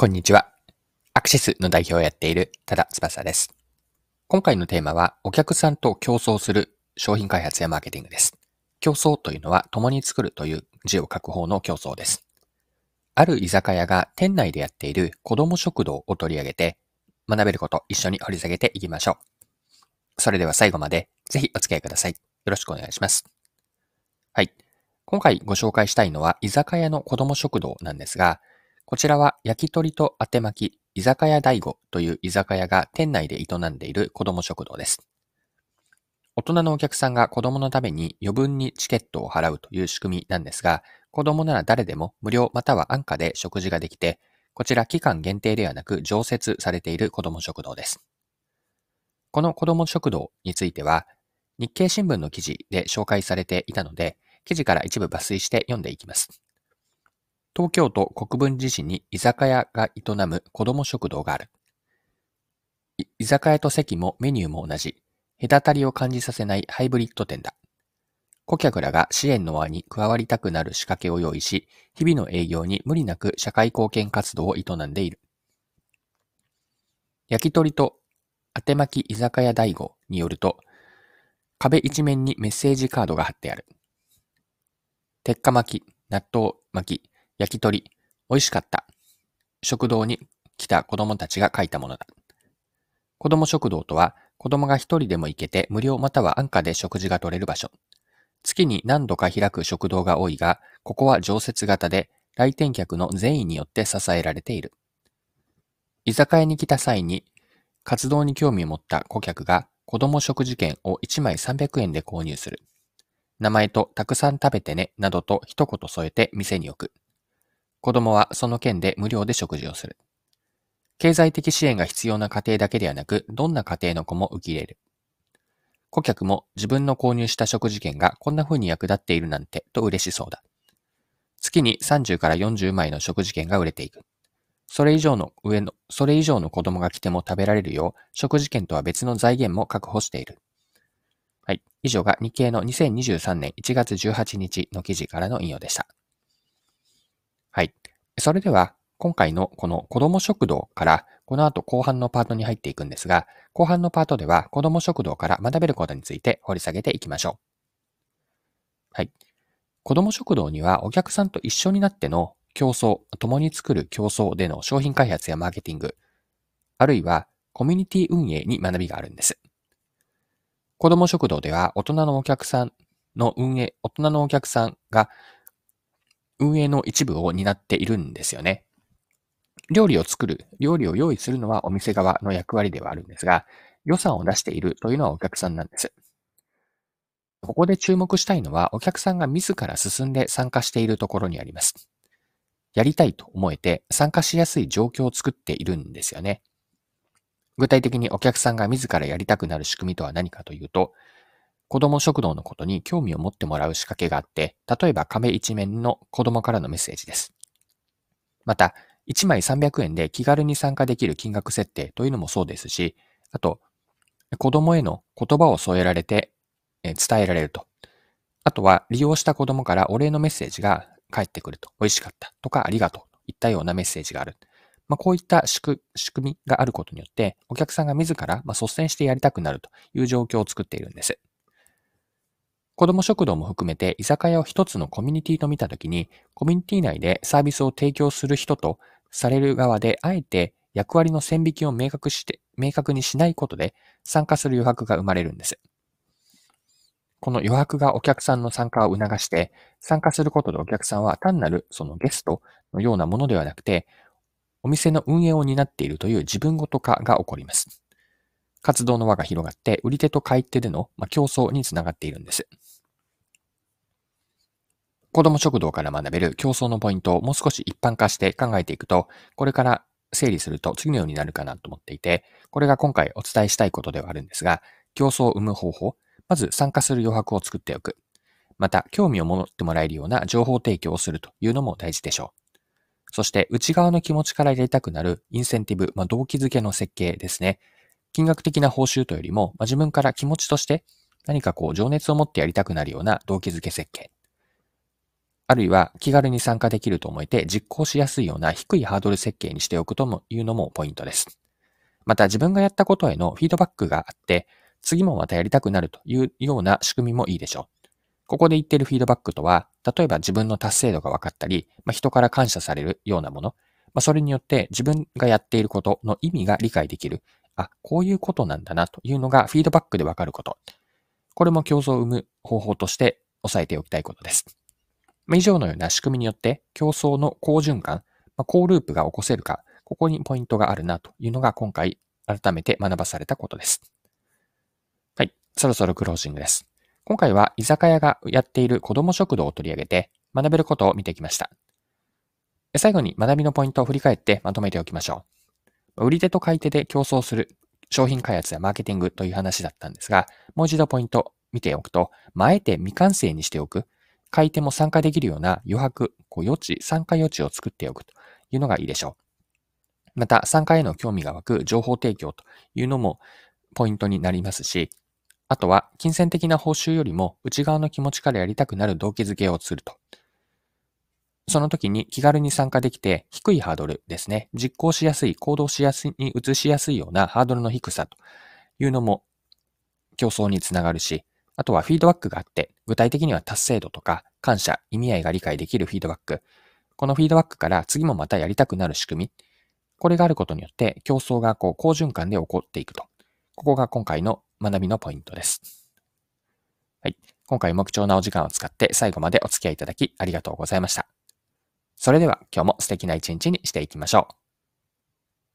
こんにちは。アクシスの代表をやっている多田翼です。今回のテーマは、お客さんと競争する商品開発やマーケティングです。競争というのは、共に作るという字を書く方の競争です。ある居酒屋が店内でやっている子供食堂を取り上げて、学べること一緒に掘り下げていきましょう。それでは最後までぜひお付き合いください。よろしくお願いします。はい。今回ご紹介したいのは、居酒屋の子供食堂なんですが、こちらは焼き鳥とあて巻き、居酒屋大悟という居酒屋が店内で営んでいる子供食堂です。大人のお客さんが子供のために余分にチケットを払うという仕組みなんですが、子供なら誰でも無料または安価で食事ができて、こちら期間限定ではなく常設されている子供食堂です。この子供食堂については、日経新聞の記事で紹介されていたので、記事から一部抜粋して読んでいきます。東京都国分寺市に居酒屋が営む子供食堂がある。居酒屋と席もメニューも同じ。隔たりを感じさせないハイブリッド店だ。顧客らが支援の輪に加わりたくなる仕掛けを用意し、日々の営業に無理なく社会貢献活動を営んでいる。焼き鳥とあて巻き居酒屋大悟によると、壁一面にメッセージカードが貼ってある。鉄火巻き、納豆巻き、焼き鳥、美味しかった。食堂に来た子供たちが書いたものだ。子供食堂とは、子供が一人でも行けて無料または安価で食事が取れる場所。月に何度か開く食堂が多いが、ここは常設型で、来店客の善意によって支えられている。居酒屋に来た際に、活動に興味を持った顧客が子供食事券を1枚300円で購入する。名前とたくさん食べてね、などと一言添えて店に置く。子供はその件で無料で食事をする。経済的支援が必要な家庭だけではなく、どんな家庭の子も受け入れる。顧客も自分の購入した食事券がこんな風に役立っているなんてと嬉しそうだ。月に30から40枚の食事券が売れていく。それ以上の上の、それ以上の子供が来ても食べられるよう、食事券とは別の財源も確保している。はい。以上が日経の2023年1月18日の記事からの引用でした。はい。それでは、今回のこの子供食堂から、この後後半のパートに入っていくんですが、後半のパートでは子供食堂から学べることについて掘り下げていきましょう。はい。子供食堂にはお客さんと一緒になっての競争、共に作る競争での商品開発やマーケティング、あるいはコミュニティ運営に学びがあるんです。子供食堂では大人のお客さんの運営、大人のお客さんが運営の一部を担っているんですよね。料理を作る、料理を用意するのはお店側の役割ではあるんですが、予算を出しているというのはお客さんなんです。ここで注目したいのは、お客さんが自ら進んで参加しているところにあります。やりたいと思えて参加しやすい状況を作っているんですよね。具体的にお客さんが自らやりたくなる仕組みとは何かというと、子供食堂のことに興味を持ってもらう仕掛けがあって、例えば壁一面の子供からのメッセージです。また、1枚300円で気軽に参加できる金額設定というのもそうですし、あと、子供への言葉を添えられて伝えられると。あとは、利用した子供からお礼のメッセージが返ってくると。美味しかったとかありがとうといったようなメッセージがある。まあ、こういった仕組みがあることによって、お客さんが自ら率先してやりたくなるという状況を作っているんです。子供食堂も含めて居酒屋を一つのコミュニティと見たときに、コミュニティ内でサービスを提供する人とされる側で、あえて役割の線引きを明確して、明確にしないことで参加する余白が生まれるんです。この余白がお客さんの参加を促して、参加することでお客さんは単なるそのゲストのようなものではなくて、お店の運営を担っているという自分ごと化が起こります。活動の輪が広がって、売り手と買い手での競争につながっているんです。子供食堂から学べる競争のポイントをもう少し一般化して考えていくと、これから整理すると次のようになるかなと思っていて、これが今回お伝えしたいことではあるんですが、競争を生む方法、まず参加する余白を作っておく。また、興味を持ってもらえるような情報提供をするというのも大事でしょう。そして、内側の気持ちからやりたくなるインセンティブ、まあ、動機づけの設計ですね。金額的な報酬というよりも、まあ、自分から気持ちとして何かこう情熱を持ってやりたくなるような動機づけ設計。あるいは気軽に参加できると思えて実行しやすいような低いハードル設計にしておくというのもポイントです。また自分がやったことへのフィードバックがあって、次もまたやりたくなるというような仕組みもいいでしょう。ここで言っているフィードバックとは、例えば自分の達成度が分かったり、まあ、人から感謝されるようなもの、まあ、それによって自分がやっていることの意味が理解できる。あ、こういうことなんだなというのがフィードバックで分かること。これも競争を生む方法として押さえておきたいことです。まあ、以上のような仕組みによって競争の好循環、まあ、好ループが起こせるか、ここにポイントがあるなというのが今回改めて学ばされたことです。はい。そろそろクロージングです。今回は居酒屋がやっている子供食堂を取り上げて学べることを見てきました。最後に学びのポイントを振り返ってまとめておきましょう。売り手と買い手で競争する商品開発やマーケティングという話だったんですが、もう一度ポイント見ておくと、あえて未完成にしておく、買い手も参加できるような余白、こう余地、参加余地を作っておくというのがいいでしょう。また、参加への興味が湧く情報提供というのもポイントになりますし、あとは、金銭的な報酬よりも内側の気持ちからやりたくなる動機づけをすると。その時に気軽に参加できて低いハードルですね。実行しやすい、行動しやすいに移しやすいようなハードルの低さというのも競争につながるし、あとはフィードバックがあって、具体的には達成度とか感謝、意味合いが理解できるフィードバック。このフィードバックから次もまたやりたくなる仕組み。これがあることによって競争がこう好循環で起こっていくと。ここが今回の学びのポイントです。はい。今回も貴重なお時間を使って最後までお付き合いいただきありがとうございました。それでは今日も素敵な一日にしていきましょう。